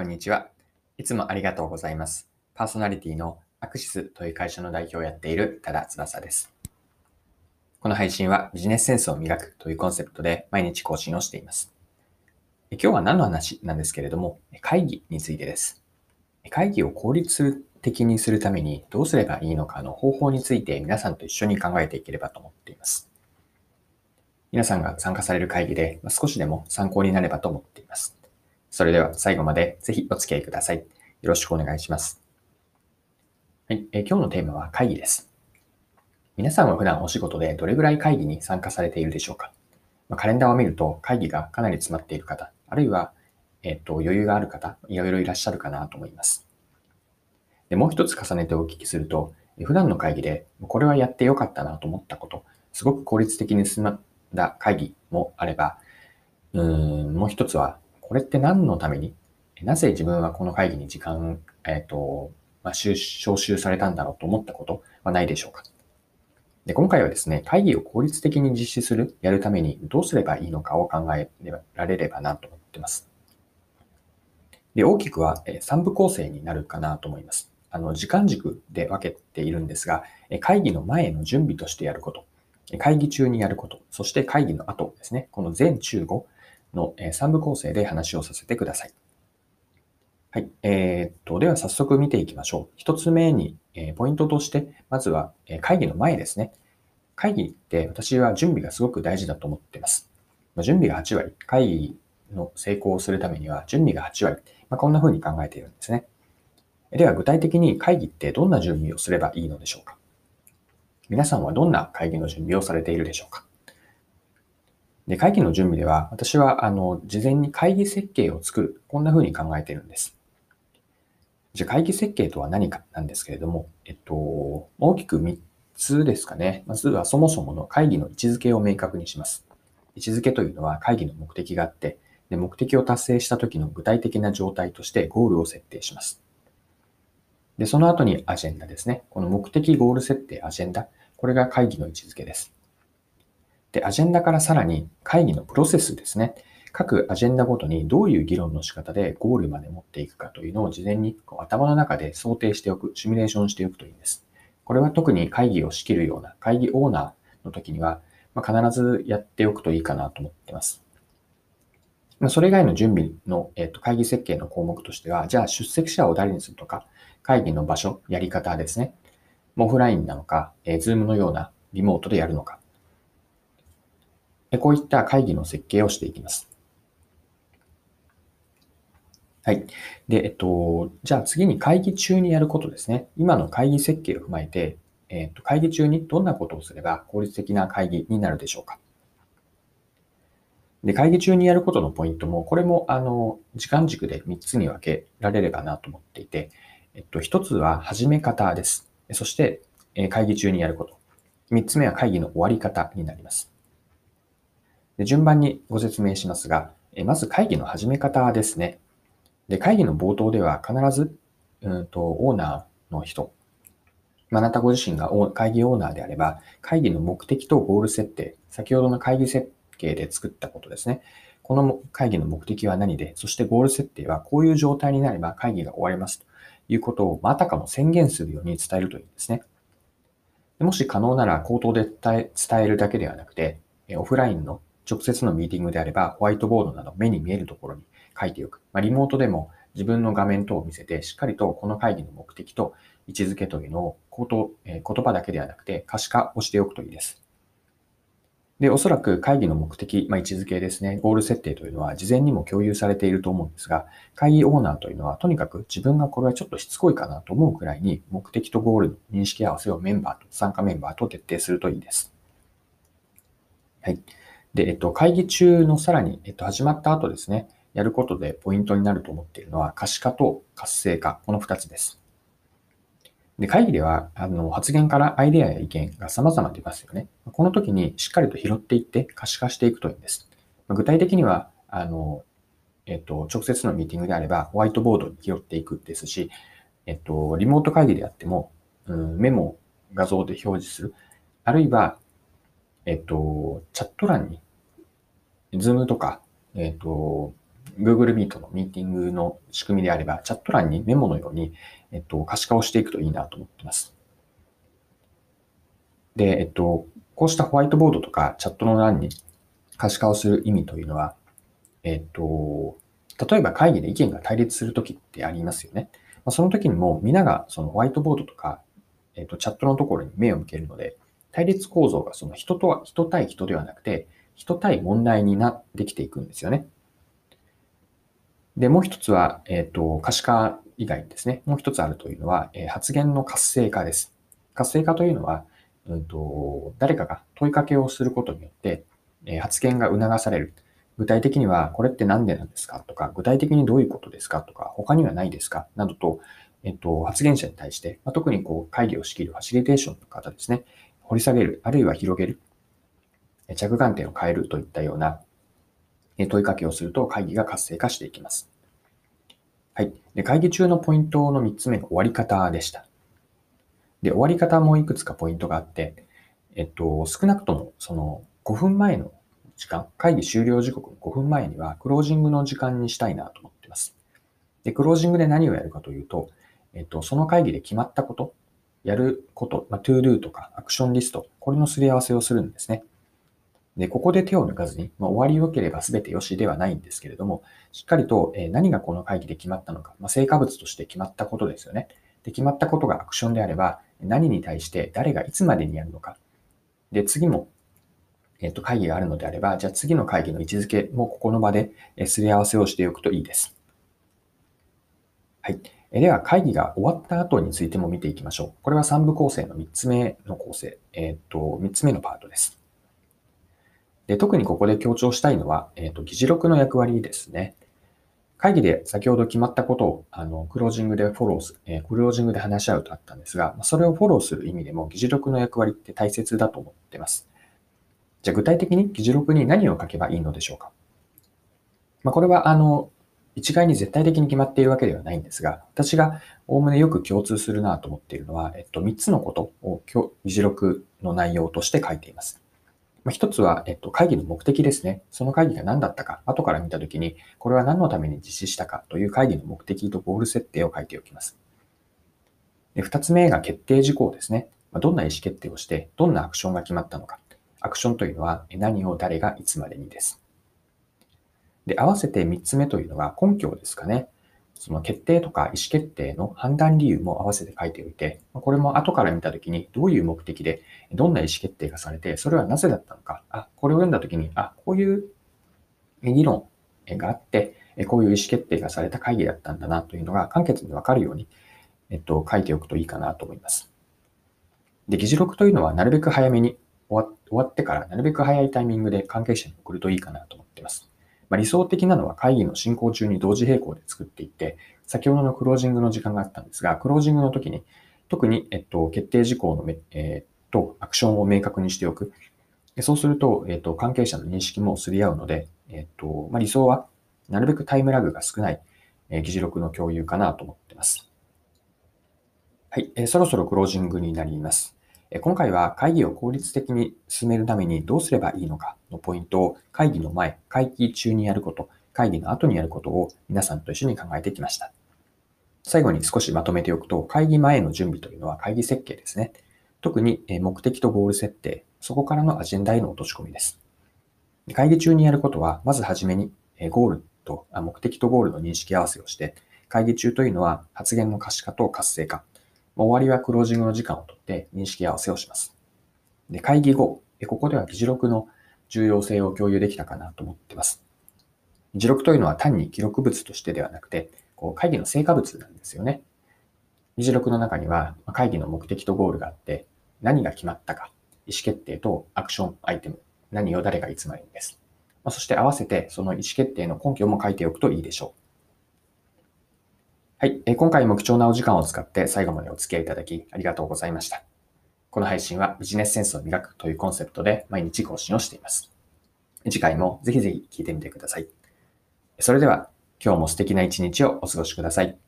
こんにちは。いつもありがとうございます。パーソナリティのアクシスという会社の代表をやっている多田翼です。この配信はビジネスセンスを磨くというコンセプトで毎日更新をしています。今日は何の話なんですけれども、会議についてです。会議を効率的にするためにどうすればいいのかの方法について皆さんと一緒に考えていければと思っています。皆さんが参加される会議で少しでも参考になればと思っています。それでは最後までぜひお付き合いください。よろしくお願いします。はい、え今日のテーマは会議です。皆さんは普段お仕事でどれぐらい会議に参加されているでしょうか、まカレンダーを見ると会議がかなり詰まっている方、あるいは、えっと、余裕がある方、いろいろいらっしゃるかなと思います。でもう一つ重ねてお聞きすると、普段の会議でこれはやってよかったなと思ったこと、すごく効率的に進んだ会議もあれば、うん、もう一つはこれって何のために？なぜ自分はこの会議に時間、えっ、ー、と、まあ、招集されたんだろうと思ったこと？はないでしょうか？で今回はですね、会議を効率的に実施する、やるためにどうすればいいのかを考えられればなと思っています。で、大きくは3部構成になるかなと思います。あの、時間軸で分けているんですが、会議の前の準備としてやること、会議中にやること、そして会議の後ですね、この全中5、の3部構成で話をさせてください。はい。えー、っと、では早速見ていきましょう。一つ目に、えポイントとして、まずは、え会議の前ですね。会議って私は準備がすごく大事だと思っています。ま準備が8割、会議の成功をするためには準備が8割、まあ、こんな風に考えているんですね。では具体的に会議ってどんな準備をすればいいのでしょうか皆さんはどんな会議の準備をされているでしょうかで、会議の準備では、私は、あの、事前に会議設計を作る。こんな風に考えているんです。じゃ、会議設計とは何かなんですけれども、えっと、大きく3つですかね。まずはそもそもの会議の位置づけを明確にします。位置づけというのは会議の目的があって、で目的を達成した時の具体的な状態としてゴールを設定します。で、その後にアジェンダですね。この目的、ゴール設定、アジェンダ。これが会議の位置づけです。で、アジェンダからさらに会議のプロセスですね。各アジェンダごとにどういう議論の仕方でゴールまで持っていくかというのを事前に頭の中で想定しておく、シミュレーションしておくといいんです。これは特に会議を仕切るような会議オーナーの時には、まあ、必ずやっておくといいかなと思っています。まあ、それ以外の準備の、えー、と会議設計の項目としては、じゃあ出席者を誰にするとか、会議の場所、やり方ですね。オフラインなのか、えー、ズームのようなリモートでやるのか、こういった会議の設計をしていきます。はい。で、えっと、じゃあ次に会議中にやることですね。今の会議設計を踏まえて、えっと、会議中にどんなことをすれば効率的な会議になるでしょうか。で、会議中にやることのポイントも、これも、あの、時間軸で3つに分けられればなと思っていて、えっと、1つは始め方です。そして、会議中にやること。3つ目は会議の終わり方になります。で順番にご説明しますが、まず会議の始め方ですね。で会議の冒頭では必ず、うんと、オーナーの人、あなたご自身が会議オーナーであれば、会議の目的とゴール設定、先ほどの会議設計で作ったことですね。この会議の目的は何で、そしてゴール設定はこういう状態になれば会議が終わりますということを、あたかも宣言するように伝えるといいんですね。もし可能なら口頭で伝えるだけではなくて、オフラインの直接のミーティングであれば、ホワイトボードなど目に見えるところに書いておく。まあ、リモートでも自分の画面等を見せて、しっかりとこの会議の目的と位置づけというのを口頭、え、言葉だけではなくて可視化をしておくといいです。で、おそらく会議の目的、まあ、位置づけですね、ゴール設定というのは事前にも共有されていると思うんですが、会議オーナーというのはとにかく自分がこれはちょっとしつこいかなと思うくらいに目的とゴールの認識合わせをメンバーと参加メンバーと徹底するといいです。はい。で、えっと、会議中のさらに、えっと、始まった後ですね、やることでポイントになると思っているのは可視化と活性化、この2つです。で、会議では、あの、発言からアイデアや意見が様々出ますよね。この時にしっかりと拾っていって可視化していくといいんです。具体的には、あの、えっと、直接のミーティングであれば、ホワイトボードに拾っていくですし、えっと、リモート会議であっても、うん、メモ、画像で表示する。あるいは、えっと、チャット欄に、 Zoom とか、えっと、Google Meet のミーティングの仕組みであれば、チャット欄にメモのように、えっと、可視化をしていくといいなと思っています。で、えっと、こうしたホワイトボードとかチャットの欄に可視化をする意味というのは、えっと、例えば会議で意見が対立するときってありますよね。まあ、その時にも皆がそのホワイトボードとか、えっと、チャットのところに目を向けるので、対立構造がその人とは、人対人ではなくて、人対問題になってきていくんですよね。で、もう一つは、えっ、と、可視化以外にですね、もう一つあるというのは、えー、発言の活性化です。活性化というのは、うんと、誰かが問いかけをすることによって、えー、発言が促される。具体的には、これって何でなんですか？とか、具体的にどういうことですか？とか、他にはないですか？などと、えっと、発言者に対して、まあ、特にこう会議を仕切るファシリテーションの方ですね、掘り下げる、あるいは広げる、着眼点を変えるといったような問いかけをすると会議が活性化していきます。はい。で会議中のポイントの3つ目が終わり方でした。で、終わり方もいくつかポイントがあって、えっと、少なくともその5分前の時間、会議終了時刻の5分前にはクロージングの時間にしたいなと思っています。で、クロージングで何をやるかというと、えっと、その会議で決まったこと、やること、まあ、 ToDo とかアクションリスト、これのすり合わせをするんですね。で、ここで手を抜かずに、まあ、終わり良ければ全て良しではないんですけれども、しっかりと、え何がこの会議で決まったのか、まあ、成果物として決まったことですよね。で、決まったことがアクションであれば、何に対して誰がいつまでにやるのか。で、次もえっと、会議があるのであれば、じゃあ次の会議の位置づけもここの場でえすり合わせをしておくといいです。はい。では、会議が終わった後についても見ていきましょう。これは3部構成の3つ目の構成。えっと、3つ目のパートです。で特にここで強調したいのは、えっと、議事録の役割ですね。会議で先ほど決まったことを、あの、クロージングでフォローす、えー、クロージングで話し合うとあったんですが、それをフォローする意味でも議事録の役割って大切だと思っています。じゃあ具体的に議事録に何を書けばいいのでしょうか。まあ、これは、あの、一概に絶対的に決まっているわけではないんですが、私がおおむねよく共通するなと思っているのは、えっと、3つのことを今日議事録の内容として書いています。まあ、1つは、えっと、会議の目的ですね。その会議が何だったか、後から見たときに、これは何のために実施したかという会議の目的とゴール設定を書いておきます。で2つ目が決定事項ですね。まあどんな意思決定をして、どんなアクションが決まったのか。アクションというのは何を誰がいつまでにです。で、合わせて3つ目というのは根拠ですかね。その決定とか意思決定の判断理由も合わせて書いておいて、これも後から見たときにどういう目的でどんな意思決定がされて、それはなぜだったのか。あ、これを読んだときに、あ、こういう議論があって、こういう意思決定がされた会議だったんだなというのが簡潔にわかるように、えっと、書いておくといいかなと思います。で、議事録というのはなるべく早めに終わってからなるべく早いタイミングで関係者に送るといいかなと思っています。まあ、理想的なのは会議の進行中に同時並行で作っていって、先ほどのクロージングの時間があったんですが、クロージングの時に特に、えっと、決定事項のめ、えー、とアクションを明確にしておく。そうすると、えっと、関係者の認識もすり合うので、えっと、まあ、理想はなるべくタイムラグが少ない、え、議事録の共有かなと思っています。はい、えー、そろそろクロージングになります。今回は会議を効率的に進めるためにどうすればいいのかのポイントを会議の前、会議中にやること、会議の後にやることを皆さんと一緒に考えてきました。最後に少しまとめておくと、会議前の準備というのは会議設計ですね。特に目的とゴール設定、そこからのアジェンダへの落とし込みです。会議中にやることは、まずはじめにゴールと、目的とゴールの認識合わせをして、会議中というのは発言の可視化と活性化、終わりはクロージングの時間をとって認識合わせをします。で、会議後、ここでは議事録の重要性を共有できたかなと思っています。議事録というのは単に記録物としてではなくて、こう会議の成果物なんですよね。議事録の中には会議の目的とゴールがあって、何が決まったか、意思決定とアクションアイテム、何を誰がいつまでにです。そして合わせてその意思決定の根拠も書いておくといいでしょう。はい。今回も貴重なお時間を使って最後までお付き合いいただきありがとうございました。この配信はビジネスセンスを磨くというコンセプトで毎日更新をしています。次回もぜひぜひ聞いてみてください。それでは今日も素敵な一日をお過ごしください。